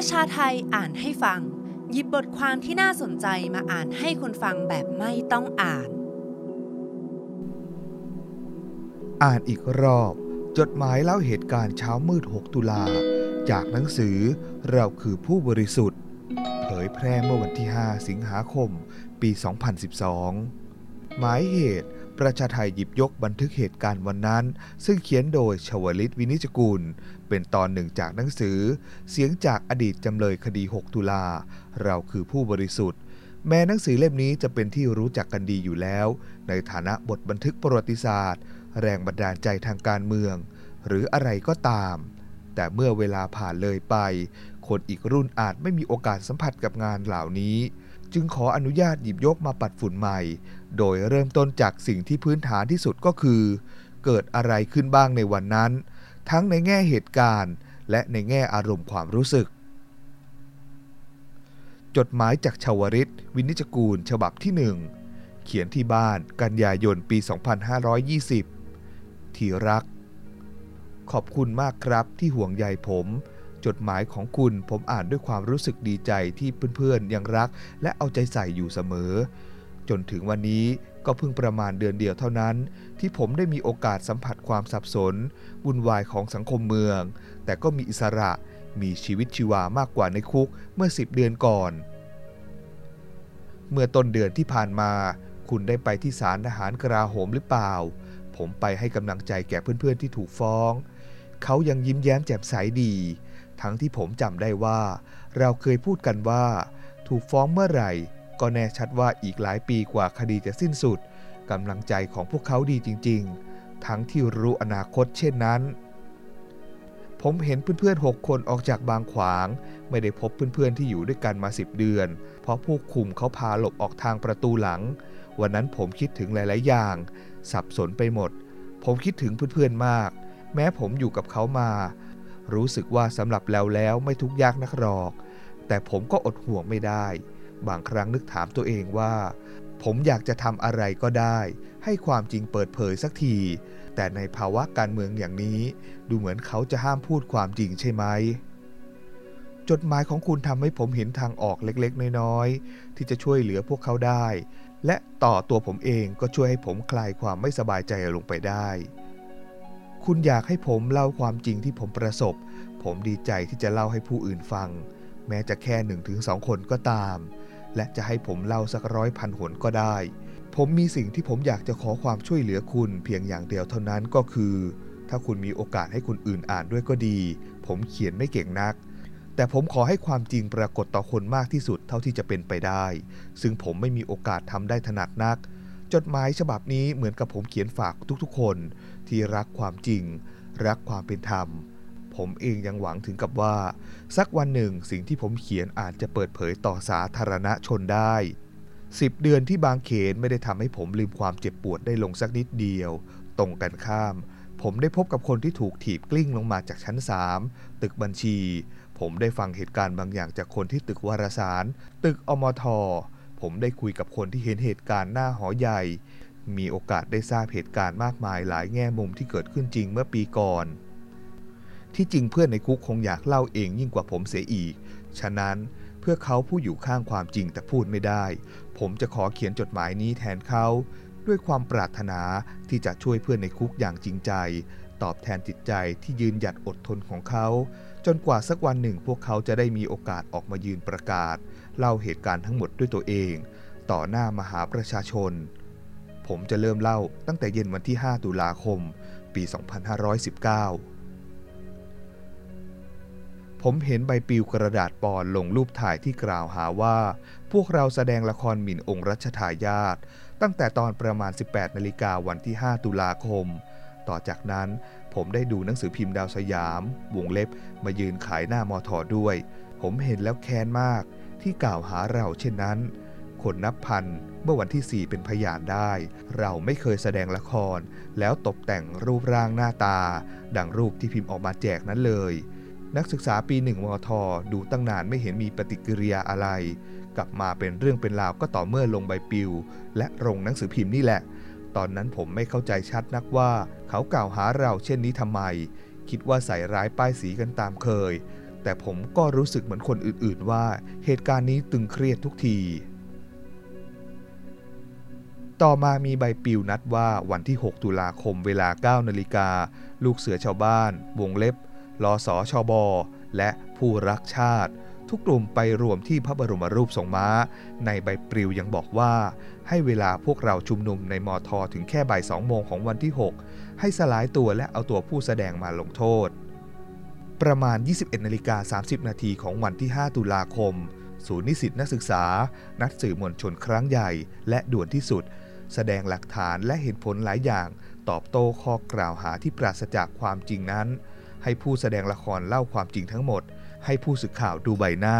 ประชาไทยอ่านให้ฟัง หยิบบทความที่น่าสนใจมาอ่านให้คนฟังแบบไม่ต้องอ่าน อ่านอีกรอบ จดหมายเล่าเหตุการณ์เช้ามืด 6 ตุลา จากหนังสือเราคือผู้บริสุทธิ์ เผยแพร่เมื่อวันที่ 5 สิงหาคม ปี 2012 หมายเหตุ ประชาไทยหยิบยกบันทึกเหตุการณ์วันนั้น ซึ่งเขียนโดยชวลิตวินิจกุล เป็นตอนหนึ่งจากหนังสือ เสียงจากอดีตจำเลยคดี 6 ตุลา เราคือผู้บริสุทธิ์ แม้หนังสือเล่มนี้จะเป็นที่รู้จักกันดีอยู่แล้ว ในฐานะบทบันทึกประวัติศาสตร์ แรงบันดาลใจทางการเมือง หรืออะไรก็ตาม แต่เมื่อเวลาผ่านเลยไป คนอีกรุ่นอาจไม่มีโอกาสสัมผัสกับงานเหล่านี้ จึงขออนุญาตหยิบยกมาปัดฝุ่นใหม่ โดยเริ่มต้นจากสิ่งที่พื้นฐานที่สุดก็คือ เกิดอะไรขึ้นบ้างในวันนั้น ทั้งในแง่เหตุการณ์ และในแง่อารมณ์ความรู้สึก จดหมายจากชาวริต วินิจกูล ฉบับที่หนึ่งเขียนที่บ้านกันยายนปี 2520 ที่รัก ขอบคุณมากครับที่ห่วงใยผม จดหมายของคุณผมอ่านด้วยความรู้สึกดีใจที่เพื่อนๆยังรัก และเอาใจใส่อยู่เสมอ จนถึงวันนี้ก็เพิ่งประมาณเดือนเดียวเท่านั้น ที่ผมได้มีโอกาสสัมผัสความสับสน วุ่นวายของสังคมเมือง แต่ก็มีอิสระมีชีวิตชีวามากกว่าในคุกเมื่อ 10 เดือนก่อน เมื่อต้นเดือนที่ผ่านมา คุณได้ไปที่ศาลทหารกราโหมหรือเปล่า ผมไปให้กำลังใจแก่เพื่อนๆที่ถูกฟ้อง เขายังยิ้มแย้มแจ่มใสดี ทั้งที่ผมจำได้ว่า เราเคยพูดกันว่า ถูกฟ้องเมื่อไหร่ ก็แน่ชัดว่าอีกหลายปีกว่าคดีจะสิ้นสุดกำลังใจของพวกเขาดีจริง ๆ ทั้งที่รู้อนาคตเช่นนั้น ผมเห็นเพื่อนๆ 6 คนออกจากบางขวาง ไม่ได้พบเพื่อนๆ ที่อยู่ด้วยกันมา 10 เดือน เพราะผู้คุมเขาพาหลบออกทางประตูหลัง วันนั้นผมคิดถึงหลาย ๆ อย่าง สับสนไปหมด ผมคิดถึงเพื่อนๆ มาก แม้ผมอยู่กับเขามา รู้สึกว่าสำหรับแล้วแล้วไม่ทุกยากนักหรอก แต่ผมก็อดห่วงไม่ได้ บางครั้งนึกถามตัวเองว่า ผมอยากจะทำอะไรก็ได้ ให้ความจริงเปิดเผยสักที แต่ในภาวะการเมืองอย่างนี้ ดูเหมือนเขาจะห้ามพูดความจริงใช่ไหมจดหมายของคุณทำให้ผมเห็นทางออกเล็กๆ น้อยๆ ที่จะช่วยเหลือพวกเขาได้ และต่อตัวผมเองก็ช่วยให้ผมคลายความไม่สบายใจลงไปได้ คุณอยากให้ผมเล่าความจริงที่ผมประสบ ผมดีใจที่จะเล่าให้ผู้อื่นฟัง แม้จะแค่หนึ่งถึงสองคนก็ตาม และจะให้ผมเล่าสักร้อยพันหนก็ได้ ผมมีสิ่งที่ผมอยากจะขอความช่วยเหลือคุณเพียงอย่างเดียวเท่านั้นก็คือ ถ้าคุณมีโอกาสให้คนอื่นอ่านด้วยก็ดี ผมเขียนไม่เก่งนัก แต่ผมขอให้ความจริงปรากฏต่อคนมากที่สุดเท่าที่จะเป็นไปได้ ซึ่งผมไม่มีโอกาสทำได้ถนัดนัก จดหมายฉบับนี้เหมือนกับผมเขียนฝากทุกๆ คน ที่รักความจริง รักความเป็นธรรม ผมเองยังหวังถึงกับว่า สักวันหนึ่งสิ่งที่ผมเขียนอาจจะเปิดเผยต่อสาธารณชนได้สิบเดือนที่บางเขนไม่ได้ทำให้ผมลืมความเจ็บปวดได้ลงสักนิดเดียว ตรงกันข้าม ผมได้พบกับคนที่ถูกถีบกลิ้งลงมาจากชั้น3ตึกบัญชี ผมได้ฟังเหตุการณ์บางอย่างจากคนที่ตึกวารสาร ตึกอมท ผมได้คุยกับคนที่เห็นเหตุการณ์หน้าหอใหญ่ มีโอกาสได้ทราบเหตุการณ์มากมายหลายแง่มุมที่เกิดขึ้นจริงเมื่อปีก่อน ที่จริงเพื่อนในคุกคงอยากเล่าเองยิ่งกว่าผมเสียอีก ฉะนั้นเพื่อเขาผู้อยู่ข้างความจริงแต่พูดไม่ได้ ผมจะขอเขียนจดหมายนี้แทนเขาด้วยความปรารถนาที่จะช่วยเพื่อนในคุกอย่างจริงใจ ตอบแทนจิตใจที่ยืนหยัดอดทนของเขา จนกว่าสักวันหนึ่งพวกเขาจะได้มีโอกาสออกมายืนประกาศ เล่าเหตุการณ์ทั้งหมดด้วยตัวเอง ต่อหน้ามหาประชาชน ผมจะเริ่มเล่าตั้งแต่เย็นวันที่ 5 ตุลาคม ปี 2519 ผมเห็นใบปลิวกระดาษปอนลงรูปถ่ายที่กล่าวหาว่า พวกเราแสดงละครหมิ่นองค์รัชทายาทตั้งแต่ตอนประมาณ 18นาฬิกาวันที่ 5 ตุลาคม ต่อจากนั้นผมได้ดูหนังสือพิมพ์ดาวสยาม วงเล็บมายืนขายหน้ามอทอด้วย ผมเห็นแล้วแค้นมาก ที่กล่าวหาเราเช่นนั้น คนนับพันเมื่อวันที่ 4 เป็นพยานได้ เราไม่เคยแสดงละคร แล้วตกแต่งรูปร่างหน้าตา ดังรูปที่พิมพ์ออกมาแจกนั้นเลย นักศึกษาปีหนึ่งมท ดูตั้งนานไม่เห็นมีปฏิกิริยาอะไร กลับมาเป็นเรื่องเป็นราวก็ต่อเมื่อลงใบปลิว และลงหนังสือพิมพ์นี่แหละ ตอนนั้นผมไม่เข้าใจชัดนักว่า เขากล่าวหาเราเช่นนี้ทำไม คิดว่าใส่ร้ายป้ายสีกันตามเคย แต่ผมก็รู้สึกเหมือนคนอื่นๆว่า เหตุการณ์นี้ตึงเครียดทุกทีต่อมามีใบปลิวนัดว่าวันที่ 6 ตุลาคมเวลา 9 นาฬิกา ลูกเสือชาวบ้าน วงเล็บ ลอสอชอบอและผู้รักชาติ ทุกกลุ่มไปรวมที่พระบรมรูปทรงม้า ในใบปลิวยังบอกว่า ให้เวลาพวกเราชุมนุมในมอทอถึงแค่บ่ายสองโมงของวันที่ 6 ให้สลายตัวและเอาตัวผู้แสดงมาลงโทษ ประมาณ 21นาฬิกา30 นาทีของวันที่ 5 ตุลาคม ศูนย์นิสิตนักศึกษา นัดสื่อมวลชนครั้งใหญ่ และด่วนที่สุด แสดงหลักฐานและเหตุผลหลายอย่าง ตอบโต้ข้อกล่าวหาที่ปราศจากความจริงนั้น ให้ผู้แสดงละครเล่าความจริงทั้งหมด ให้ผู้สื่อข่าวดูใบหน้า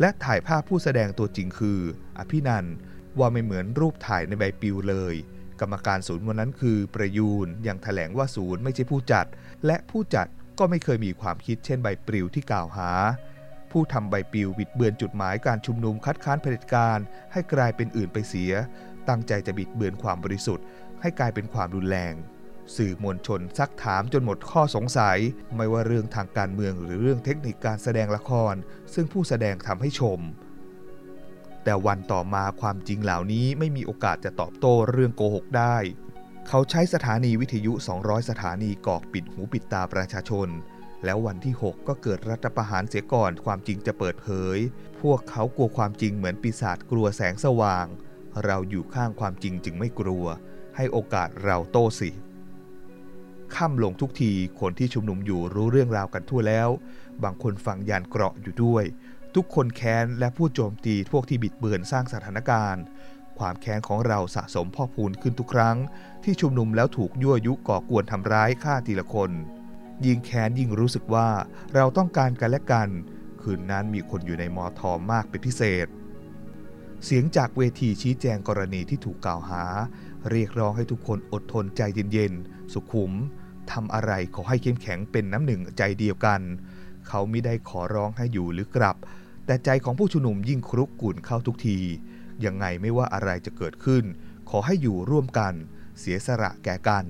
และถ่ายภาพผู้แสดงตัวจริงคือ อภินันว่าไม่เหมือนรูปถ่ายในใบปลิวเลย กรรมการศูนย์วันนั้นคือประยูนยังแถลงว่าศูนย์ไม่ใช่ผู้จัด และผู้จัดก็ไม่เคยมีความคิดเช่นใบปลิวที่กล่าวหา ผู้ทำใบปลิวบิดเบือนจุดหมายการชุมนุมคัดค้านเผด็จการ ให้กลายเป็นอื่นไปเสีย ตั้งใจจะบิดเบือนความบริสุทธิ์ ให้กลายเป็นความรุนแรง สื่อมวลชนซักถามจนหมดข้อสงสัย ไม่ว่าเรื่องทางการเมืองหรือเรื่องเทคนิคการแสดงละคร ซึ่งผู้แสดงทำให้ชม แต่วันต่อมาความจริงเหล่านี้ไม่มีโอกาสจะตอบโต้เรื่องโกหกได้ เขาใช้สถานีวิทยุ 200 สถานีกอกปิดหูปิดตาประชาชน แล้ววันที่ 6 ก็เกิดรัฐประหารเสียก่อนความจริงจะเปิดเผย พวกเขากลัวความจริงเหมือนปีศาจกลัวแสงสว่าง เราอยู่ข้างความจริงจึงไม่กลัว ให้โอกาสเราโต้สิ ค่ำลงทุกทีคนที่ชุมนุมอยู่รู้เรื่องราวกันทั่วแล้ว บางคนฟังยานเกราะอยู่ด้วย ทุกคนแค้นและพูดโจมตีพวกที่บิดเบือนสร้างสถานการณ์ ความแค้นของเราสะสมพ่อพูนขึ้นทุกครั้ง ที่ชุมนุมแล้วถูกยั่วยุก่อกวนทำร้ายฆ่าทีละคน ยิ่งแค้นยิ่งรู้สึกว่าเราต้องการกันและกัน คืนนั้นมีคนอยู่ในมอทอมากเป็นพิเศษเสียงจากเวทีชี้แจงกรณีที่ถูกกล่าวหา เรียกร้องให้ทุกคนอดทนใจเย็นๆ สุขุม ทำอะไรขอให้เข้มแข็งเป็นน้ำหนึ่งใจเดียวกัน เขาไม่ได้ขอร้องให้อยู่หรือกลับ แต่ใจของผู้ชุมนุมยิ่งครุกกุ่นเข้าทุกที ยังไงไม่ว่าอะไรจะเกิดขึ้น ขอให้อยู่ร่วมกัน เสียสละแก่กัน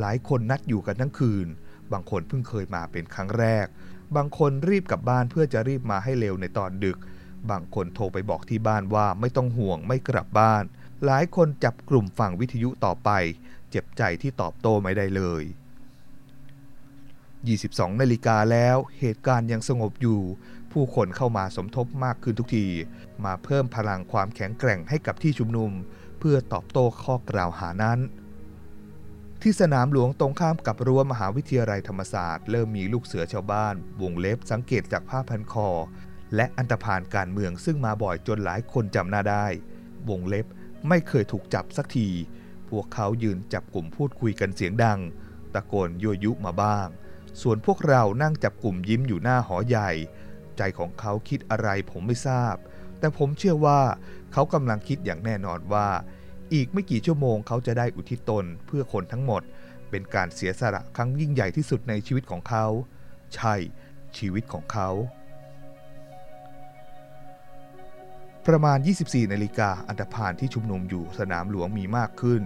หลายคนนัดอยู่กันทั้งคืน บางคนเพิ่งเคยมาเป็นครั้งแรก บางคนรีบกลับบ้านเพื่อจะรีบมาให้เร็วในตอนดึก บางคนโทรไปบอกที่บ้านว่าไม่ต้องห่วงไม่กลับบ้าน หลายคนจับกลุ่มฝั่งวิทยุต่อไป เจ็บใจที่ตอบโต้ไม่ได้เลย 22นาฬิกาแล้วเหตุการณ์ยังสงบอยู่ ผู้คนเข้ามาสมทบมากขึ้นทุกที มาเพิ่มพลังความแข็งแกร่งให้กับที่ชุมนุม เพื่อตอบโต้ข้อกล่าวหานั้น ที่สนามหลวงตรงข้ามกับรั้วมหาวิทยาลัยธรรมศาสตร์เริ่มมีลูกเสือชาวบ้าน วงเล็บสังเกตจากผ้าพันคอ และอันตรพานการเมืองซึ่งมาบ่อยจนหลายคนจำหน้าได้ วงเล็บไม่เคยถูกจับสักที พวกเขายืนจับกลุ่มพูดคุยกันเสียงดัง ตะโกนยั่วยุมาบ้าง ส่วนพวกเรานั่งจับกลุ่มยิ้มอยู่หน้าหอใหญ่ ใจของเขาคิดอะไรผมไม่ทราบ แต่ผมเชื่อว่าเขากำลังคิดอย่างแน่นอนว่า อีกไม่กี่ชั่วโมงเขาจะได้อุทิศตนเพื่อคนทั้งหมด เป็นการเสียสละครั้งยิ่งใหญ่ที่สุดในชีวิตของเขา ใช่ชีวิตของเขา ประมาณ 24นาฬิกาอันธพาลที่ชุมนุมอยู่สนามหลวงมีมากขึ้น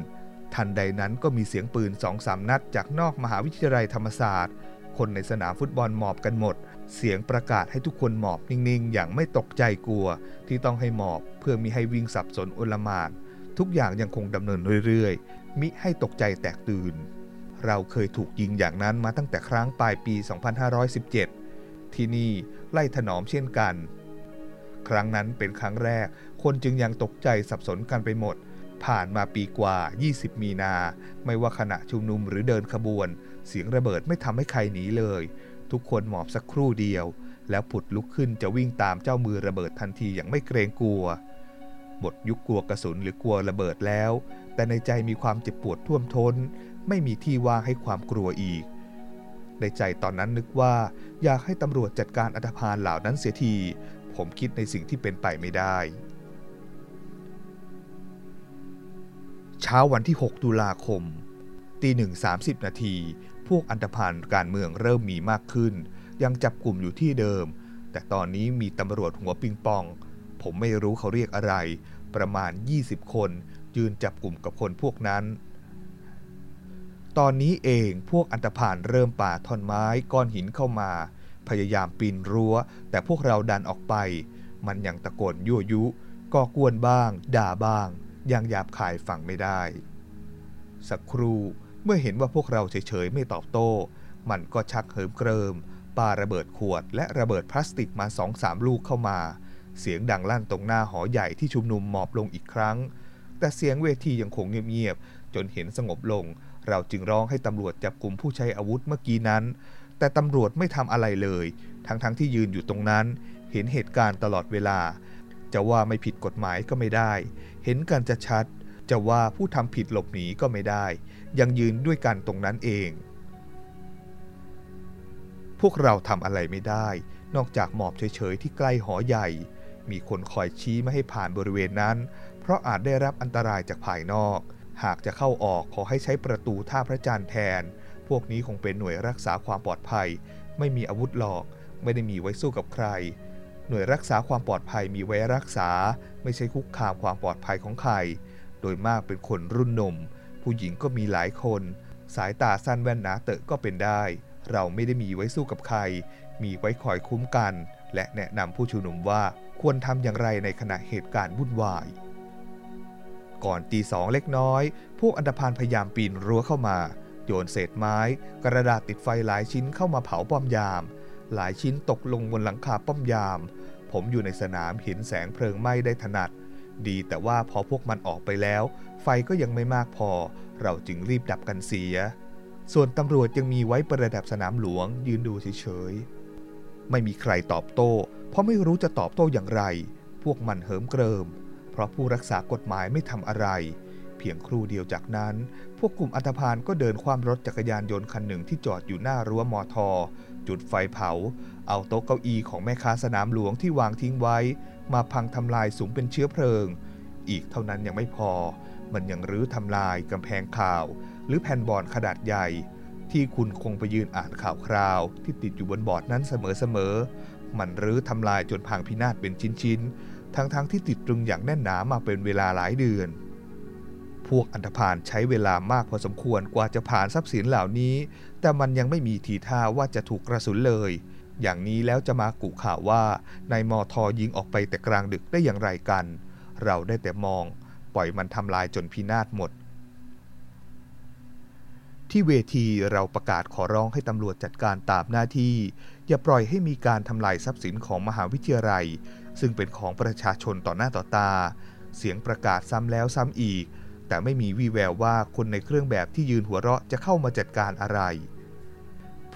ทันใดนั้นก็มีเสียงปืนสองสามนัดจากนอกมหาวิทยาลัยธรรมศาสตร์ คนในสนามฟุตบอลหมอบกันหมด เสียงประกาศให้ทุกคนหมอบนิ่งๆ อย่างไม่ตกใจกลัว ที่ต้องให้หมอบเพื่อมิให้วิ่งสับสนโอลมานทุกอย่างยังคงดำเนินเรื่อยๆ มิให้ตกใจแตกตื่น เราเคยถูกยิงอย่างนั้นมาตั้งแต่ครั้งปลายปี 2517 ที่นี่ไล่ถนอมเช่นกัน ครั้งนั้นเป็นครั้งแรก คนจึงยังตกใจสับสนกันไปหมด ผ่านมาปีกว่า 20 มีนา ไม่ว่าขณะชุมนุมหรือเดินขบวน เสียงระเบิดไม่ทำให้ใครหนีเลย ทุกคนหมอบสักครู่เดียว แล้วผุดลุกขึ้นจะวิ่งตามเจ้ามือระเบิดทันทีอย่างไม่เกรงกลัว หมดยุคกลัวกระสุนหรือกลัวระเบิดแล้ว แต่ในใจมีความเจ็บปวดท่วมท้น ไม่มีที่ว่างให้ความกลัวอีก ในใจตอนนั้นนึกว่า อยากให้ตำรวจจัดการอัตภานเหล่านั้นเสียที ผมคิดในสิ่งที่เป็นไปไม่ได้เช้าวันที่ 6 ตุลาคม ตีหนึ่งสามสิบนาที พวกอันธพาลการเมืองเริ่มมีมากขึ้น ยังจับกลุ่มอยู่ที่เดิม แต่ตอนนี้มีตำรวจหัวปิงปอง ผมไม่รู้เขาเรียกอะไร ประมาณ 20 คนยืนจับกลุ่มกับคนพวกนั้น ตอนนี้เองพวกอันตพานเริ่มป่าท่อนไม้ก้อนหินเข้ามาพพยายามปีนรั้ว แต่พวกเราดันออกไป มันยังตะโกนยั่วยุก่อกวนบ้าง ด่าบ้างยังหยาบคายฟังไม่ได้ สักครู่ เมื่อเห็นว่าพวกเราเฉยๆไม่ตอบโต้ มันก็ชักเหิมเกริมปาระเบิดขวดและระเบิดพลาสติกมาสองสามลูกเข้ามา เสียงดังลั่นตรงหน้าหอใหญ่ที่ชุมนุมหมอบลงอีกครั้ง แต่เสียงเวทียังคงเงียบๆจนเห็นสงบลง เราจึงร้องให้ตำรวจจับกลุ่มผู้ใช้อาวุธเมื่อกี้นั้น แต่ตำรวจไม่ทำอะไรเลย ทั้งๆทที่ยืนอยู่ตรงนั้น เห็นเหตุการณ์ตลอดเวลา จะว่าไม่ผิดกฎหมายก็ไม่ได้ เห็นกันจะชัด จะว่าผู้ทำผิดหลบหนีก็ไม่ได้ ยังยืนด้วยกันตรงนั้นเอง พวกเราทำอะไรไม่ได้ นอกจากหมอบเฉยๆที่ใกล้หอใหญ่ มีคนคอยชี้ไม่ให้ผ่านบริเวณนั้น เพราะอาจได้รับอันตรายจากภายนอก หากจะเข้าออกขอให้ใช้ประตูท่าพระจันทร์แทน พวกนี้คงเป็นหน่วยรักษาความปลอดภัย ไม่มีอาวุธหรอก ไม่ได้มีไว้สู้กับใครหน่วยรักษาความปลอดภัยมีไว้รักษา ไม่ใช่คุกคามความปลอดภัยของใคร โดยมากเป็นคนรุ่นหนุ่มผู้หญิงก็มีหลายคน สายตาสั้นแว่นหนาเตอะก็เป็นได้ เราไม่ได้มีไว้สู้กับใคร มีไว้คอยคุ้มกัน และแนะนำผู้ชุมนุมว่าควรทำอย่างไรในขณะเหตุการณ์วุ่นวาย ก่อนตีสองเล็กน้อย พวกอันธพาลพยายามปีนรั้วเข้ามา โยนเศษไม้ กระดาษติดไฟหลายชิ้นเข้ามาเผาป้อมยาม หลายชิ้นตกลงบนหลังคาป้อมยาม ผมอยู่ในสนามเห็นแสงเพลิงไหม้ได้ถนัด ดีแต่ว่าพอพวกมันออกไปแล้ว ไฟก็ยังไม่มากพอ เราจึงรีบดับกันเสีย ส่วนตำรวจยังมีไว้ประดับสนามหลวง ยืนดูเฉยๆ ไม่มีใครตอบโต้ เพราะไม่รู้จะตอบโต้อย่างไร พวกมันเหิมเกริม เพราะผู้รักษากฎหมายไม่ทำอะไร เพียงครู่เดียวจากนั้น พวกกลุ่มอันธพาลก็เดินความรถจักรยานยนต์คันหนึ่งที่จอดอยู่หน้ารั้วมอทอจุดไฟเผา เอาโต๊ะเก้าอี้ของแม่ค้าสนามหลวงที่วางทิ้งไว้ มาพังทำลายสูงเป็นเชื้อเพลิง อีกเท่านั้นยังไม่พอ มันยังรื้อทำลายกำแพงข่าว หรือแผ่นบอร์ดขนาดใหญ่ ที่คุณคงไปยืนอ่านข่าวคราว ที่ติดอยู่บนบอร์ดนั้นเสมอๆ มันรื้อทำลายจนพังพินาศเป็นชิ้นๆ ทั้งๆทที่ติดตรึงอย่างแน่นหนามาเป็นเวลาหลายเดือน พวกอันธพาลใช้เวลามากพอสมควรกว่าจะผ่านทรัพย์สินเหล่านี้ แต่มันยังไม่มีทีท่าว่าจะถูกกระสุนเลย อย่างนี้แล้วจะมากุข่าวว่านายมอทอยิงออกไปแต่กลางดึกได้อย่างไรกัน เราได้แต่มอง ปล่อยมันทำลายจนพินาศหมด ที่เวทีเราประกาศขอร้องให้ตำรวจจัดการตามหน้าที่ อย่าปล่อยให้มีการทำลายทรัพย์สินของมหาวิทยาลัย ซึ่งเป็นของประชาชนต่อหน้าต่อตา เสียงประกาศซ้ำแล้วซ้ำอีก แต่ไม่มีวี่แววว่าคนในเครื่องแบบที่ยืนหัวเราะจะเข้ามาจัดการอะไร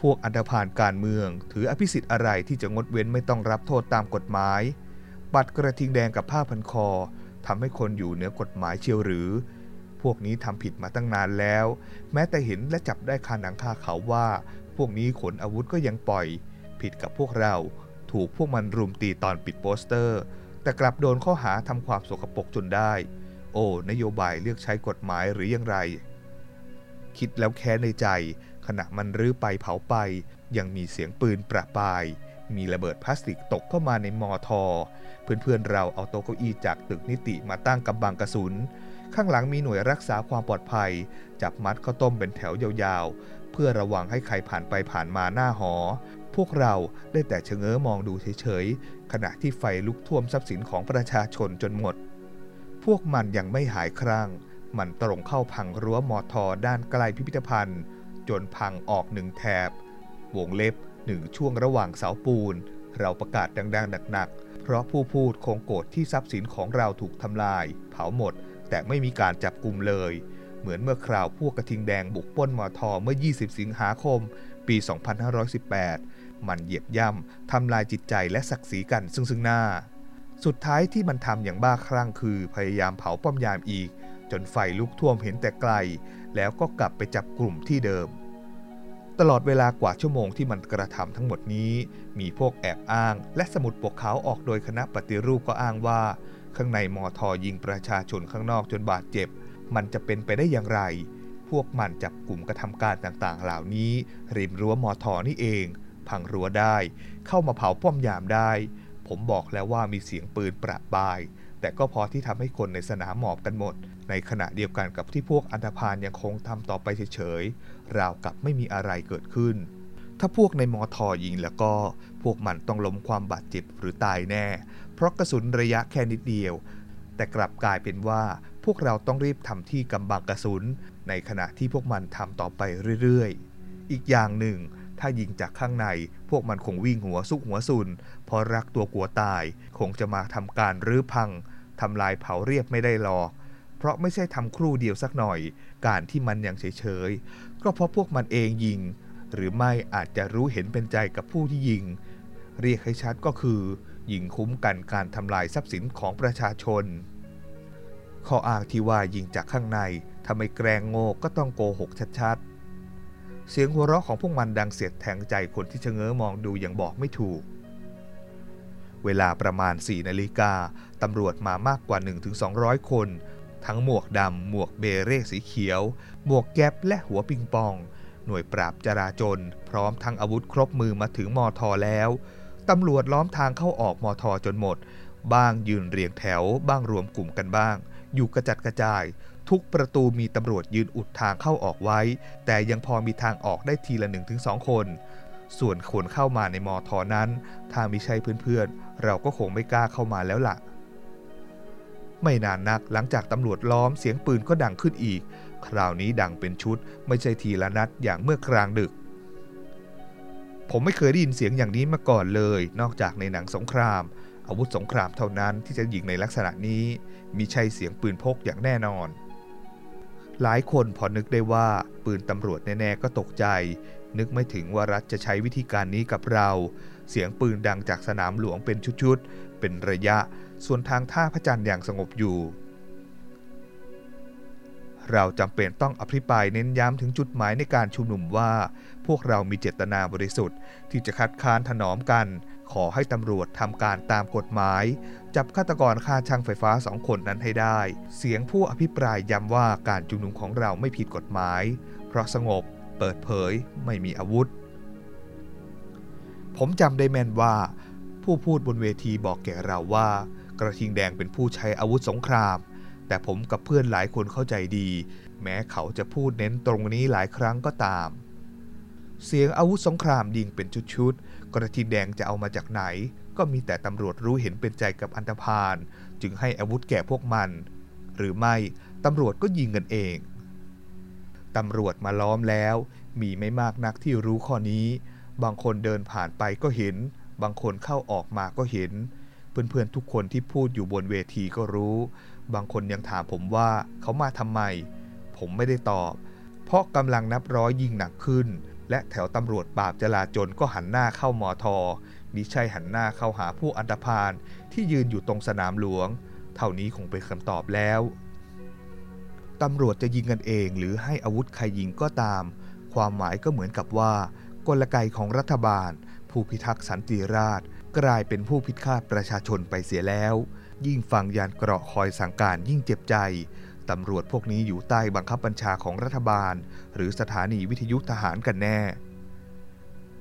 พวกอันธพาลการเมือง ถืออภิสิทธิ์อะไรที่จะงดเว้นไม่ต้องรับโทษตามกฎหมาย บัตรกระทิงแดงกับผ้าพันคอทำให้คนอยู่เหนือกฎหมายเชียวหรือ พวกนี้ทำผิดมาตั้งนานแล้ว แม้แต่เห็นและจับได้คาหนังคาเขาว่า พวกนี้ขนอาวุธก็ยังปล่อย ผิดกับพวกเรา ถูกพวกมันรุมตีตอนปิดโปสเตอร์ แต่กลับโดนข้อหาทำความสกปรกจนได้ โอ้นโยบายเลือกใช้กฎหมายหรือยังไร คิดแล้วแค้นในใจ ขณะมันรื้อไปเผาไป ยังมีเสียงปืนประปาย มีระเบิดพลาสติกตกเข้ามาในมอทอ เพื่อนๆเราเอาโต๊ะเก้าอี้จากตึกนิติมาตั้งกำบังกระสุน ข้างหลังมีหน่วยรักษาความปลอดภัย จับมัดข้าวต้มเป็นแถวยาวๆ เพื่อระวังให้ใครผ่านไปผ่านมาหน้าหอ พวกเราได้แต่เชงเง้อมองดูเฉยๆ ขณะที่ไฟลุกท่วมทรัพย์สินของประชาชนจนหมด พวกมันยังไม่หายครั่งมันตรงเข้าพังรั้วมอทอด้านใกล้พิพิธภัณฑ์ จนพังออกหนึ่งแถบ วงเล็บหนึ่งช่วงระหว่างเสาปูน เราประกาศดังๆหนักๆ เพราะผู้พูดคงโกรธที่ทรัพย์สินของเราถูกทำลาย เผาหมด แต่ไม่มีการจับกลุ่มเลย เหมือนเมื่อคราวพวกกระทิงแดงบุกปล้นมอทอเมื่อ 20 สิงหาคม ปี 2518 มันเหยียบย่ำทำลายจิตใจและศักดิ์ศรีกันซึ่งซึ่งหน้า สุดท้ายที่มันทำอย่างบ้าคลั่งคือพยายามเผาป้อมยามอีก จนไฟลุกท่วมเห็นแต่ไกล แล้วก็กลับไปจับกลุ่มที่เดิม ตลอดเวลากว่าชั่วโมงที่มันกระทำทั้งหมดนี้ มีพวกแอบอ้าง และสมุดปกขาวออกโดยคณะปฏิรูปก็อ้างว่า ข้างในมอทอยิงประชาชนข้างนอกจนบาดเจ็บ มันจะเป็นไปได้อย่างไร พวกมันจับกลุ่มกระทำการต่างๆ เหล่านี้ ริมรั้วมอทอนี่เอง พังรั้วได้ เข้ามาเผาป้อมยามได้ ผมบอกแล้วว่ามีเสียงปืนประปราย แต่ก็พอที่ทำให้คนในสนามหมอบกันหมด ในขณะเดียวกันกับที่พวกอันธพาลยังคงทำต่อไปเฉยๆ ราวกับไม่มีอะไรเกิดขึ้น ถ้าพวกในมอทอยิงแล้วก็พวกมันต้องล้มความบาดเจ็บหรือตายแน่ เพราะกระสุนระยะแค่นิดเดียว แต่กลับกลายเป็นว่าพวกเราต้องรีบทำที่กำบังกระสุน ในขณะที่พวกมันทำต่อไปเรื่อยๆ อีกอย่างหนึ่ง ถ้ายิงจากข้างใน พวกมันคงวิ่งหัวซุกหัวซุนเพราะรักตัวกลัวตาย คงจะมาทำการรื้อพังทำลายเผาเรียบไม่ได้หรอก เพราะไม่ใช่ทำครู่เดียวสักหน่อย การที่มันยังเฉยๆ ก็เพราะพวกมันเองยิง หรือไม่อาจจะรู้เห็นเป็นใจกับผู้ที่ยิง เรียกให้ชัดก็คือ ยิงคุ้มกันการทำลายทรัพย์สินของประชาชน ข้ออ้างที่ว่ายิงจากข้างในทำไมแกรงโง่ก็ต้องโกหกชัดๆ เสียงหัวเราะของพวกมันดังเสียดแทงใจคนที่เชงเง้อมองดูอย่างบอกไม่ถูกเวลาประมาณ 4 นาฬิกา ตำรวจมามากกว่า 1-200 คน ทั้งหมวกดำหมวกเบเร่สีเขียว หมวกแก๊ปและหัวปิงปอง หน่วยปราบจราจน พร้อมทั้งอาวุธครบมือมาถึงมอทอแล้วตำรวจล้อมทางเข้าออกมอทอจนหมด บ้างยืนเรียงแถว บ้างรวมกลุ่มกันบ้าง อยู่กระจัดกระจาย ทุกประตูมีตำรวจยืนอุดทางเข้าออกไว้ แต่ยังพอมีทางออกได้ทีละ1-2คน ส่วนคนเข้ามาในมอทอนั้น ถ้ามิใช่เพื่อนๆ เราก็คงไม่กล้าเข้ามาแล้วล่ะ ไม่นานนักหลังจากตำรวจล้อมเสียงปืนก็ดังขึ้นอีก คราวนี้ดังเป็นชุด ไม่ใช่ทีละนัดอย่างเมื่อกลางดึก ผมไม่เคยได้ยินเสียงอย่างนี้มาก่อนเลย นอกจากในหนังสงคราม อาวุธสงครามเท่านั้นที่จะยิงในลักษณะนี้มีใช่เสียงปืนพกอย่างแน่นอน หลายคนพอนึกได้ว่าปืนตำรวจแน่ๆก็ตกใจ นึกไม่ถึงว่ารัฐจะใช้วิธีการนี้กับเรา เสียงปืนดังจากสนามหลวงเป็นชุดๆเป็นระยะ ส่วนทางท่าพระจันทร์อย่างสงบอยู่ เราจำเป็นต้องอภิปรายเน้นย้ำถึงจุดหมายในการชุมนุมว่า พวกเรามีเจตนาบริสุทธิ์ ที่จะคัดค้านถนอมกัน ขอให้ตำรวจทำการตามกฎหมาย จับฆาตกรฆ่าช่างไฟฟ้าสองคนนั้นให้ได้ เสียงผู้อภิปรายย้ำว่าการชุมนุมของเราไม่ผิดกฎหมาย เพราะสงบ เปิดเผย ไม่มีอาวุธ ผมจำได้แม่นว่าผู้พูดบนเวทีบอกแก่เราว่า กระทิงแดงเป็นผู้ใช้อาวุธสงคราม แต่ผมกับเพื่อนหลายคนเข้าใจดี แม้เขาจะพูดเน้นตรงนี้หลายครั้งก็ตาม เสียงอาวุธสงครามยิงเป็นชุดๆ กระทิงแดงจะเอามาจากไหน ก็มีแต่ตำรวจรู้เห็นเป็นใจกับอันธพาลจึงให้อาวุธแก่พวกมัน หรือไม่ตำรวจก็ยิงกันเองตำรวจมาล้อมแล้ว มีไม่มากนักที่รู้ข้อนี้ บางคนเดินผ่านไปก็เห็น บางคนเข้าออกมาก็เห็น เพื่อนๆทุกคนที่พูดอยู่บนเวทีก็รู้ บางคนยังถามผมว่าเขามาทำไม ผมไม่ได้ตอบ เพราะกำลังนับร้อยยิงหนักขึ้น และแถวตำรวจปราบจลาจลก็หันหน้าเข้ามอทอมิใช่หันหน้าเข้าหาผู้อันธพาลที่ยืนอยู่ตรงสนามหลวง เท่านี้คงเป็นคำตอบแล้ว ตำรวจจะยิงกันเองหรือให้อาวุธใครยิงก็ตาม ความหมายก็เหมือนกับว่า กลไกของรัฐบาล ผู้พิทักษ์สันติราษฎร์ กลายเป็นผู้พิฆาตประชาชนไปเสียแล้ว ยิ่งฟังยานเกราะคอยสั่งการยิ่งเจ็บใจตำรวจพวกนี้อยู่ใต้บังคับบัญชาของรัฐบาล หรือสถานีวิทยุทหารกันแน่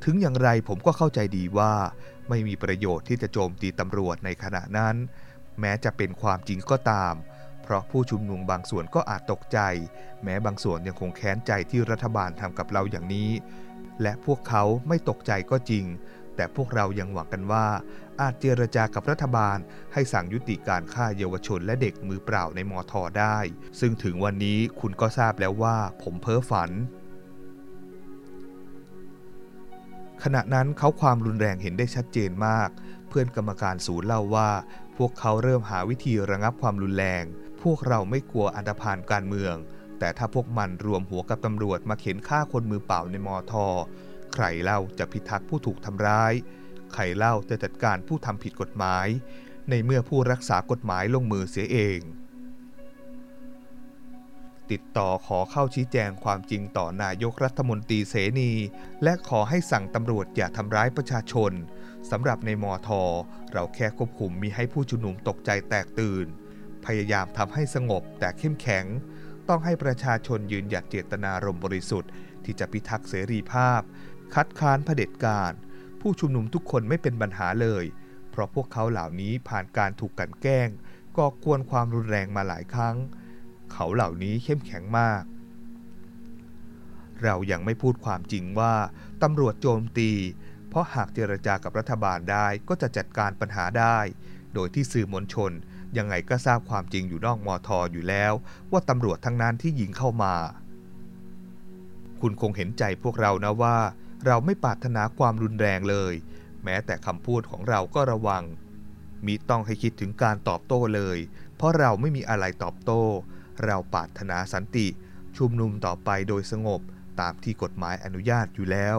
ถึงอย่างไรผมก็เข้าใจดีว่าไม่มีประโยชน์ที่จะโจมตีตำรวจในขณะนั้น แม้จะเป็นความจริงก็ตาม เพราะผู้ชุมนุมบางส่วนก็อาจตกใจ แม้บางส่วนยังคงแค้นใจที่รัฐบาลทำกับเราอย่างนี้ และพวกเขาไม่ตกใจก็จริง แต่พวกเรายังหวังกันว่า อาจเจรจากับรัฐบาล ให้สั่งยุติการฆ่าเยาวชนและเด็กมือเปล่าในมอทอได้ ซึ่งถึงวันนี้คุณก็ทราบแล้วว่าผมเพ้อฝัน ขณะนั้นเขาความรุนแรงเห็นได้ชัดเจนมาก เพื่อนกรรมการศูนย์เล่าว่า พวกเขาเริ่มหาวิธีระงับความรุนแรง พวกเราไม่กลัวอันธพาลการเมือง แต่ถ้าพวกมันรวมหัวกับตำรวจมาเข็นฆ่าคนมือเปล่าในมอทอ ใครเล่าจะพิทักษ์ผู้ถูกทำร้าย ใครเล่าจะจัดการผู้ทำผิดกฎหมาย ในเมื่อผู้รักษากฎหมายลงมือเสียเอง ติดต่อขอเข้าชี้แจงความจริงต่อนายกรัฐมนตรีเสนี และขอให้สั่งตำรวจอย่าทำร้ายประชาชนสำหรับในมอทอเราแค่ควบคุมมีให้ผู้ชุมนุมตกใจแตกตื่น พยายามทำให้สงบแต่เข้มแข็ง ต้องให้ประชาชนยืนหยัดเจตนารมณ์บริสุทธิ์ที่จะพิทักษ์เสรีภาพ คัดค้านเผด็จการ ผู้ชุมนุมทุกคนไม่เป็นปัญหาเลย เพราะพวกเขาเหล่านี้ผ่านการถูกกันแกล้งก่อกวนความรุนแรงมาหลายครั้ง เขาเหล่านี้เข้มแข็งมาก เรายังไม่พูดความจริงว่าตำรวจโจมตี เพราะหากเจรจากับรัฐบาลได้ก็จะจัดการปัญหาได้ โดยที่สื่อมวลชนยังไงก็ทราบความจริงอยู่นอกมอทออยู่แล้ว ว่าตำรวจทั้งนั้นที่ยิงเข้ามา คุณคงเห็นใจพวกเรานะว่า เราไม่ปรารถนาความรุนแรงเลย แม้แต่คำพูดของเราก็ระวังมีต้องให้คิดถึงการตอบโต้เลย เพราะเราไม่มีอะไรตอบโต้ เราปรารถนาสันติ ชุมนุมต่อไปโดยสงบตามที่กฎหมายอนุญาตอยู่แล้ว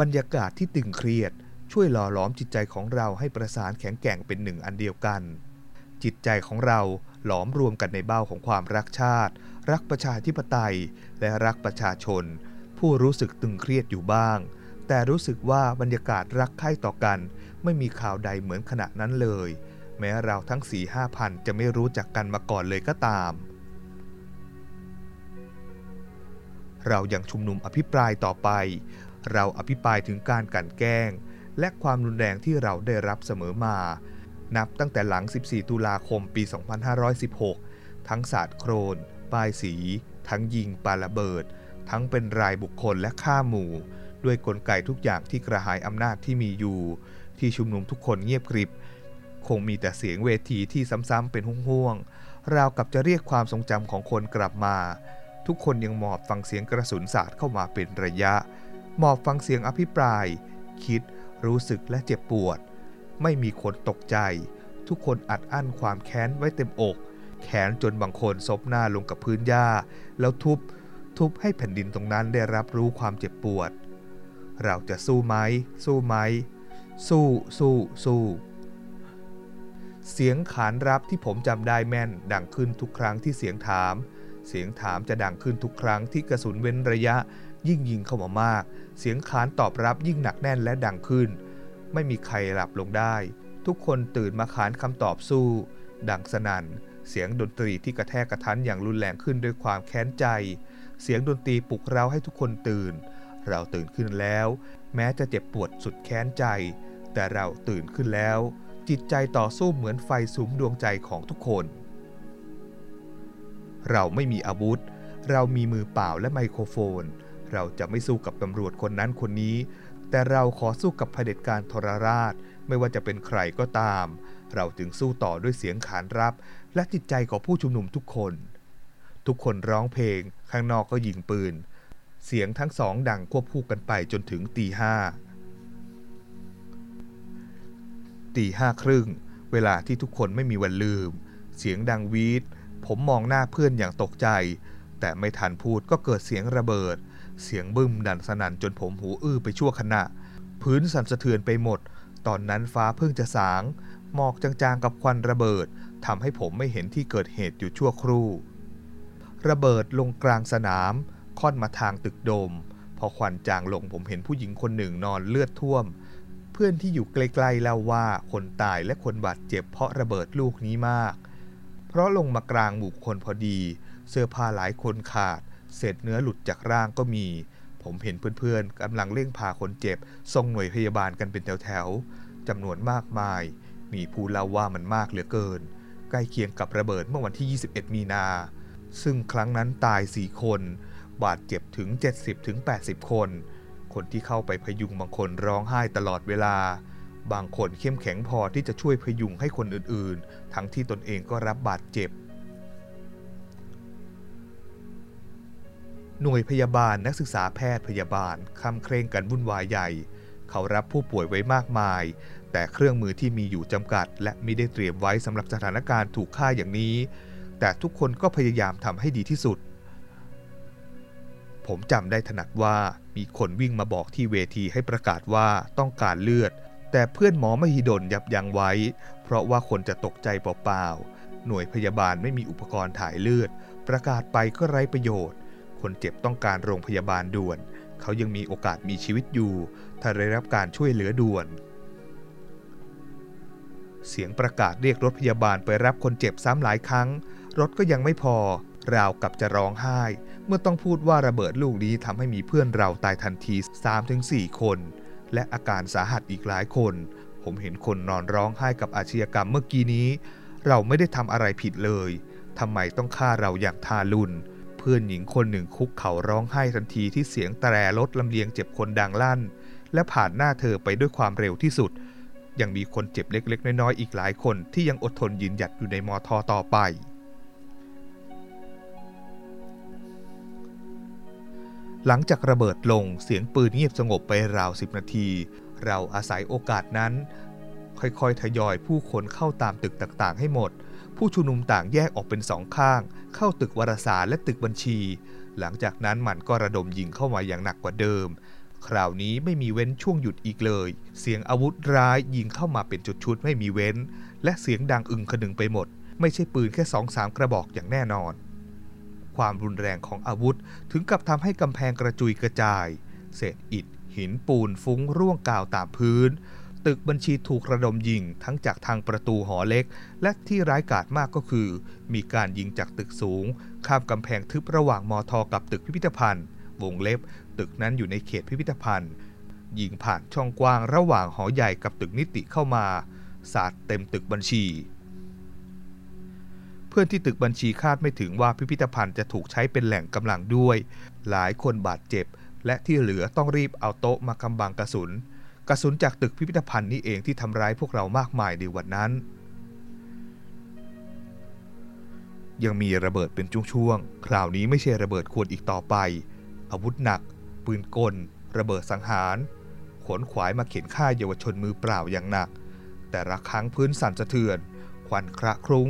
บรรยากาศที่ตึงเครียด ช่วยหล่อหลอมจิตใจของเราให้ประสานแข็งแกร่งเป็นหนึ่งอันเดียวกัน จิตใจของเราหลอมรวมกันในเบ้าของความรักชาติ รักประชาธิปไตย และรักประชาชน ผู้รู้สึกตึงเครียดอยู่บ้าง แต่รู้สึกว่าบรรยากาศรักใคร่ต่อกัน ไม่มีข่าวใดเหมือนขณะนั้นเลย แม้เราทั้งสี่ห้าพันจะไม่รู้จักกันมาก่อนเลยก็ตาม เรายังชุมนุมอภิปรายต่อไป เราอภิปรายถึงการกันแกล้ง และความรุนแรงที่เราได้รับเสมอมา นับตั้งแต่หลัง 14 ตุลาคมปี 2516 ทั้งศาสาดโครนป้ายสี ทั้งยิงปาระเบิด ทั้งเป็นรายบุคคลและฆ่าหมู่ ด้วยกลไกทุกอย่างที่กระหายอำนาจที่มีอยู่ ที่ชุมนุมทุกคนเงียบกริบ คงมีแต่เสียงเวทีที่ซ้ำๆเป็นห่วงๆราวกับจะเรียกความทรงจำของคนกลับมา ทุกคนยังหมอบฟังเสียงกระสุนสาดเข้ามาเป็นระยะ หมอบฟังเสียงอภิปราย คิด รู้สึกและเจ็บปวด ไม่มีคนตกใจ ทุกคนอัดอั้นความแค้นไว้เต็มอก แขนจนบางคนซบหน้าลงกับพื้นหญ้า แล้วทุบ ทุบให้แผ่นดินตรงนั้นได้รับรู้ความเจ็บปวด เราจะสู้ไหม สู้ไหม สู้ สู้ สู้ เสียงขานรับที่ผมจำได้แม่น ดังขึ้นทุกครั้งที่เสียงถาม เสียงถามจะดังขึ้นทุกครั้งที่กระสุนเว้นระยะ ยิ่งยิงเข้ามามาก เสียงขานตอบรับยิ่งหนักแน่นและดังขึ้น ไม่มีใครหลับลงได้ ทุกคนตื่นมาขานคำตอบสู้ ดังสนั่นเสียงดนตรีที่กระแทกกระทันอย่างรุนแรงขึ้นด้วยความแค้นใจ เสียงดนตรีปลุกเราให้ทุกคนตื่น เราตื่นขึ้นแล้ว แม้จะเจ็บปวดสุดแค้นใจ แต่เราตื่นขึ้นแล้ว จิตใจต่อสู้เหมือนไฟสุมดวงใจของทุกคน เราไม่มีอาวุธ เรามีมือเปล่าและไมโครโฟน เราจะไม่สู้กับตำรวจคนนั้นคนนี้ แต่เราขอสู้กับเผด็จการทรราช ไม่ว่าจะเป็นใครก็ตาม เราจึงสู้ต่อด้วยเสียงขานรับ และจิตใจของผู้ชุมนุมทุกคน ทุกคนร้องเพลง ข้างนอกก็ยิงปืน เสียงทั้งสองดังควบคู่กันไปจนถึงตีห้าตีห้าครึ่ง เวลาที่ทุกคนไม่มีวันลืม เสียงดังวีดผมมองหน้าเพื่อนอย่างตกใจ แต่ไม่ทันพูดก็เกิดเสียงระเบิด เสียงบึ้มดันสนั่นจนผมหูอื้อไปชั่วขณะ พื้นสั่นสะเทือนไปหมด ตอนนั้นฟ้าเพิ่งจะสาง หมอกจางๆกับควันระเบิดทำให้ผมไม่เห็นที่เกิดเหตุอยู่ชั่วครู่ ระเบิดลงกลางสนาม ค่อนมาทางตึกโดม พอควันจางลงผมเห็นผู้หญิงคนหนึ่งนอนเลือดท่วม เพื่อนที่อยู่ใกล้ๆเล่าว่าคนตายและคนบาดเจ็บเพราะระเบิดลูกนี้มาก เพราะลงมากลางหมู่คนพอดี เสื้อผ้าหลายคนขาด เศษเนื้อหลุดจากร่างก็มี ผมเห็นเพื่อนๆกำลังเร่งพาคนเจ็บส่งหน่วยพยาบาลกันเป็นแถวๆจำนวนมากมาย มีผู้เล่าว่ามันมากเหลือเกิน ใกล้เคียงกับระเบิดเมื่อวันที่ 21 มีนา ซึ่งครั้งนั้นตาย 4 คน บาดเจ็บถึง 70-80 คน คนที่เข้าไปพยุงบางคนร้องไห้ตลอดเวลา บางคนเข้มแข็งพอที่จะช่วยพยุงให้คนอื่นๆ ทั้งที่ตนเองก็รับบาดเจ็บ หน่วยพยาบาลนักศึกษาแพทย์พยาบาลคำเคร่งกันวุ่นวายใหญ่ เขารับผู้ป่วยไว้มากมาย แต่เครื่องมือที่มีอยู่จำกัด และไม่ได้เตรียมไว้สำหรับสถานการณ์ถูกฆ่าอย่างนี้ แต่ทุกคนก็พยายามทำให้ดีที่สุด ผมจำได้ถนัดว่ามีคนวิ่งมาบอกที่เวทีให้ประกาศว่าต้องการเลือด แต่เพื่อนหมอมหิดลยับยั้งไว้ เพราะว่าคนจะตกใจเปล่าๆ หน่วยพยาบาลไม่มีอุปกรณ์ถ่ายเลือด ประกาศไปก็ไร้ประโยชน์ คนเจ็บต้องการโรงพยาบาลด่วน เขายังมีโอกาสมีชีวิตอยู่ ถ้าได้รับการช่วยเหลือด่วนเสียงประกาศเรียกรถพยาบาลไปรับคนเจ็บซ้ำหลายครั้ง รถก็ยังไม่พอ ราวกับจะร้องไห้ เมื่อต้องพูดว่าระเบิดลูกนี้ทำให้มีเพื่อนเราตายทันที 3-4 คน และอาการสาหัสอีกหลายคน ผมเห็นคนนอนร้องไห้กับอาชญากรรมเมื่อกี้นี้ เราไม่ได้ทำอะไรผิดเลยทำไมต้องฆ่าเราอย่างทารุณเพื่อนหญิงคนหนึ่งคุกเข่าร้องไห้ทันทีที่เสียงแตรรถลำเลียงเจ็บคนดังลั่น และผ่านหน้าเธอไปด้วยความเร็วที่สุด ยังมีคนเจ็บเล็กๆ น้อยๆ อีกหลายคนที่ยังอดทนยืนหยัดอยู่ในมอทอต่อไป หลังจากระเบิดลงเสียงปืนเงียบสงบไปราวสิบนาที เราอาศัยโอกาสนั้น ค่อยๆ ทยอยผู้คนเข้าตามตึกต่างๆ ให้หมด ผู้ชุมนุมต่างแยกออกเป็นสองข้าง เข้าตึกวารสารและตึกบัญชี หลังจากนั้นมันก็ระดมยิงเข้ามาอย่างหนักกว่าเดิม คราวนี้ไม่มีเว้นช่วงหยุดอีกเลย เสียงอาวุธร้ายยิงเข้ามาเป็นชุดๆไม่มีเว้น และเสียงดังอึงคนึงไปหมด ไม่ใช่ปืนแค่สองสามกระบอกอย่างแน่นอน ความรุนแรงของอาวุธ ถึงกับทำให้กำแพงกระจุยกระจาย เศษอิฐ หินปูนฟุ้งร่วงกาวตามพื้น ตึกบัญชีถูกระดมยิงทั้งจากทางประตูหอเล็ก และที่ร้ายกาจมากก็คือ มีการยิงจากตึกสูง ข้ามกำแพงทึบระหว่างมอทอกับตึกพิพิธภัณฑ์ วงเล็บ ตึกนั้นอยู่ในเขตพิพิธภัณฑ์ยิงผ่านช่องกว้างระหว่างหอใหญ่กับตึกนิติเข้ามา สาดเต็มตึกบัญชี เพื่อนที่ตึกบัญชีคาดไม่ถึงว่าพิพิธภัณฑ์จะถูกใช้เป็นแหล่งกำลังด้วย หลายคนบาดเจ็บ และที่เหลือต้องรีบเอาโต๊ะมากำบังกระสุน กระสุนจากตึกพิพิธภัณฑ์นี่เองที่ทำร้ายพวกเรามากมายในวันนั้น ยังมีระเบิดเป็นช่วงๆ คราวนี้ไม่ใช่ระเบิดขวดอีกต่อไป อาวุธหนัก ปืนกล ระเบิดสังหารขนขวายมาเข็นฆ่าเยาวชนมือเปล่าอย่างหนัก แต่ละครั้งพื้นสั่นสะเทือน ควันคระครุ้ง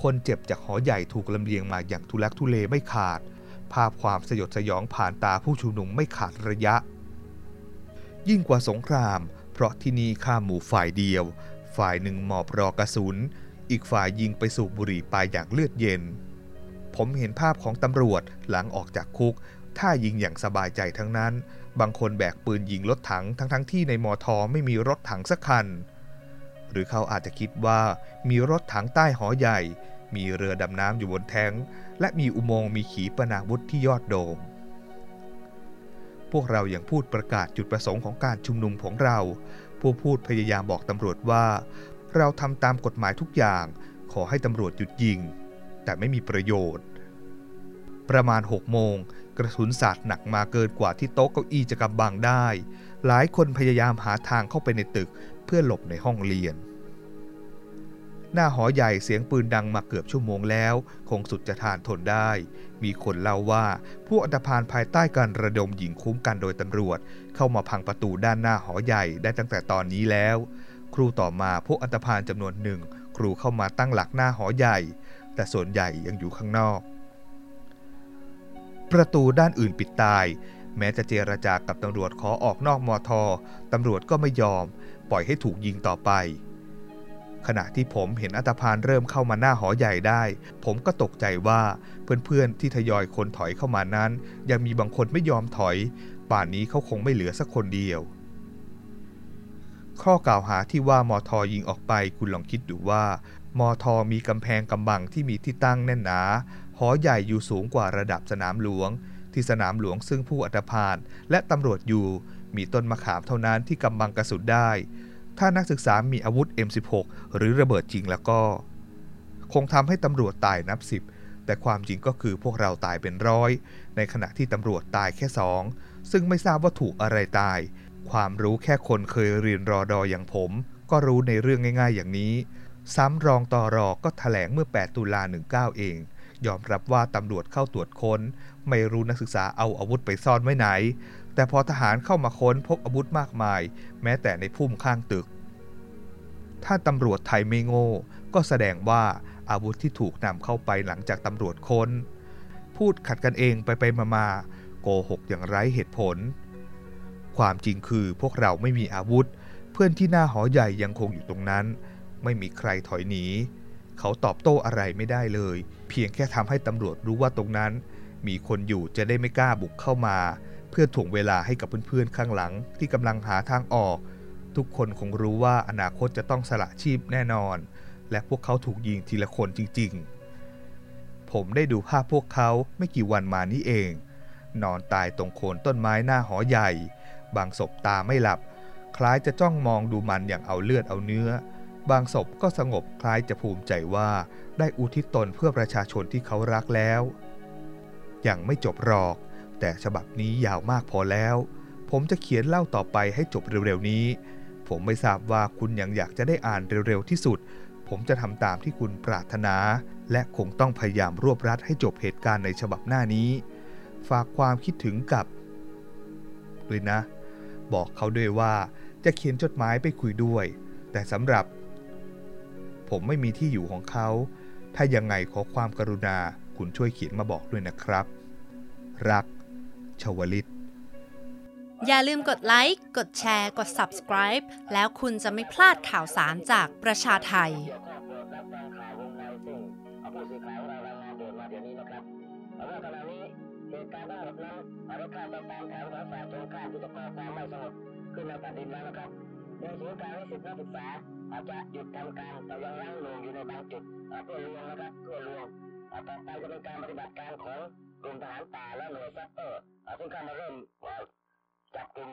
คนเจ็บจากหอใหญ่ถูกลำเลียงมาอย่างทุลักทุเลไม่ขาด ภาพความสยดสยองผ่านตาผู้ชุมนุมไม่ขาดระยะ ยิ่งกว่าสงคราม เพราะที่นี่ฆ่ามหมู่ฝ่ายเดียว ฝ่ายหนึ่งหมอบรอกระสุน อีกฝ่ายยิงไปสูบบุหรี่ไปอย่างเลือดเย็น ผมเห็นภาพของตำรวจหลังออกจากคุกถ้ายิงอย่างสบายใจทั้งนั้น บางคนแบกปืนยิงรถถังทั้งทั้งที่ในมอทอไม่มีรถถังสักคัน หรือเขาอาจจะคิดว่ามีรถถังใต้หอใหญ่ มีเรือดำน้ำอยู่บนแทงและมีอุโมงค์มีขีปนาวุธที่ยอดโดม พวกเรายัางพูดประกาศจุดประสงค์ของการชุมนุมของเรา ผู้พูดพยายามบอกตำรวจว่า เราทำตามกฎหมายทุกอย่าง ขอให้ตำรวจหยุดยิง แต่ไม่มีประโยชน์ ประมาณ6โมงกระสุนสาดหนักมาเกินกว่าที่โต๊ะเก้าอี้จะกำบังได้ หลายคนพยายามหาทางเข้าไปในตึก เพื่อหลบในห้องเรียน หน้าหอใหญ่เสียงปืนดังมาเกือบชั่วโมงแล้ว คงสุดจะทานทนได้ มีคนเล่าว่าผู้อันธพาลภายใต้การระดมหญิงคุ้มกันโดยตำรวจ เข้ามาพังประตูด้านหน้าหอใหญ่ได้ตั้งแต่ตอนนี้แล้ว ครูต่อมาพวกอันธพาลจำนวนหนึ่ง ครูเข้ามาตั้งหลักหน้าหอใหญ่ แต่ส่วนใหญ่ยังอยู่ข้างนอก ประตูด้านอื่นปิดตายแม้จะเจรจากับตำรวจขอออกนอกมอทอตำรวจก็ไม่ยอม ปล่อยให้ถูกยิงต่อไป ขณะที่ผมเห็นอัตภานเริ่มเข้ามาหน้าหอใหญ่ได้ ผมก็ตกใจว่าเพื่อนๆที่ทยอยคนถอยเข้ามานั้น ยังมีบางคนไม่ยอมถอย ป่านนี้เขาคงไม่เหลือสักคนเดียว ข้อกล่าวหาที่ว่ามอทอยิงออกไปคุณลองคิดดูว่ามอทอมีกำแพงกำบังที่มีที่ตั้งแน่นหนา หอใหญ่อยู่สูงกว่าระดับสนามหลวง ที่สนามหลวงซึ่งผู้อัตภานและตำรวจอยู่ มีต้นมะขามเท่านั้นที่กำบังกระสุนได้ ถ้านักศึกษามีอาวุธ M16 หรือระเบิดจริงแล้วก็ คงทำให้ตำรวจตายนับสิบแต่ความจริงก็คือพวกเราตายเป็นร้อย ในขณะที่ตำรวจตายแค่สอง ซึ่งไม่ทราบว่าถูกอะไรตาย ความรู้แค่คนเคยเรียนรอดออย่างผม ก็รู้ในเรื่องง่าย ๆ อย่างนี้ ซ้ำรองต่อรอก็ถแถลงเมื่อ 8 ตุลา19 เอง ยอมรับว่าตำรวจเข้าตรวจค้น ไม่รู้นักศึกษาเอาอาวุธไปซ่อนไว้ไหน แต่พอทหารเข้ามาค้นพบอาวุธมากมาย แม้แต่ในพุ่มข้างตึก ถ้าตำรวจไทยไม่โง่ ก็แสดงว่าอาวุธที่ถูกนำเข้าไปหลังจากตำรวจค้น พูดขัดกันเองไปไปมามาโกหกอย่างไร้เหตุผล ความจริงคือพวกเราไม่มีอาวุธ เพื่อนที่หน้าหอใหญ่ยังคงอยู่ตรงนั้น ไม่มีใครถอยหนีเขาตอบโต้อะไรไม่ได้เลย เพียงแค่ทำให้ตำรวจรู้ว่าตรงนั้น มีคนอยู่จะได้ไม่กล้าบุกเข้ามา เพื่อถ่วงเวลาให้กับเพื่อนๆ ข้างหลังที่กำลังหาทางออก ทุกคนคงรู้ว่าอนาคตจะต้องสละชีพแน่นอน และพวกเขาถูกยิงทีละคนจริงๆ ผมได้ดูภาพพวกเขาไม่กี่วันมานี้เอง นอนตายตรงโคนต้นไม้หน้าหอใหญ่ บางศพตาไม่หลับ คล้ายจะจ้องมองดูมันอย่างเอาเลือดเอาเนื้อ บางศพก็สงบคล้ายจะภูมิใจว่าได้อุทิศตนเพื่อประชาชนที่เขารักแล้วยังไม่จบหรอก แต่ฉบับนี้ยาวมากพอแล้ว ผมจะเขียนเล่าต่อไปให้จบเร็วๆนี้ ผมไม่ทราบว่าคุณยังอยากจะได้อ่านเร็วๆที่สุด ผมจะทำตามที่คุณปรารถนา และคงต้องพยายามรวบรัดให้จบเหตุการณ์ในฉบับหน้านี้ ฝากความคิดถึงกับด้วยนะ บอกเขาด้วยว่าจะเขียนจดหมายไปคุยด้วย แต่สำหรับ ผมไม่มีที่อยู่ของเขา ถ้ายังไงขอความกรุณาคุณช่วยเขียนมาบอกด้วยนะครับ รัก ชวลิต อย่าลืมกดไลค์ กดแชร์ กด subscribe แล้วคุณจะไม่พลาดข่าวสารจากประชาไทยกี่ยวข้องโปรทั้งเรรายงานด่วนมาเดี๋ยวนี้นอาว่าขณะนี้เหตุการณ์ทั้งหมดนั้นไปตามแถวของฝ่ายตรงข้ามที่จะก่อความไม่สงบขึ้นในแผ่นดินแล้วนะครับ โดยศูนย์การนิสิตนักศึกษาอาจจะหยุดทำการแต่ยังยั้งลงอยู่ในบางจุดเพื่อรวมนะครับเพื่อรวมต่อไปจะเป็นการปฏิบัติการของกลุ่มทหารป่าและหน่วยซัพเปอร์ซึ่งเข้ามาเริ่มจับกลุ่ม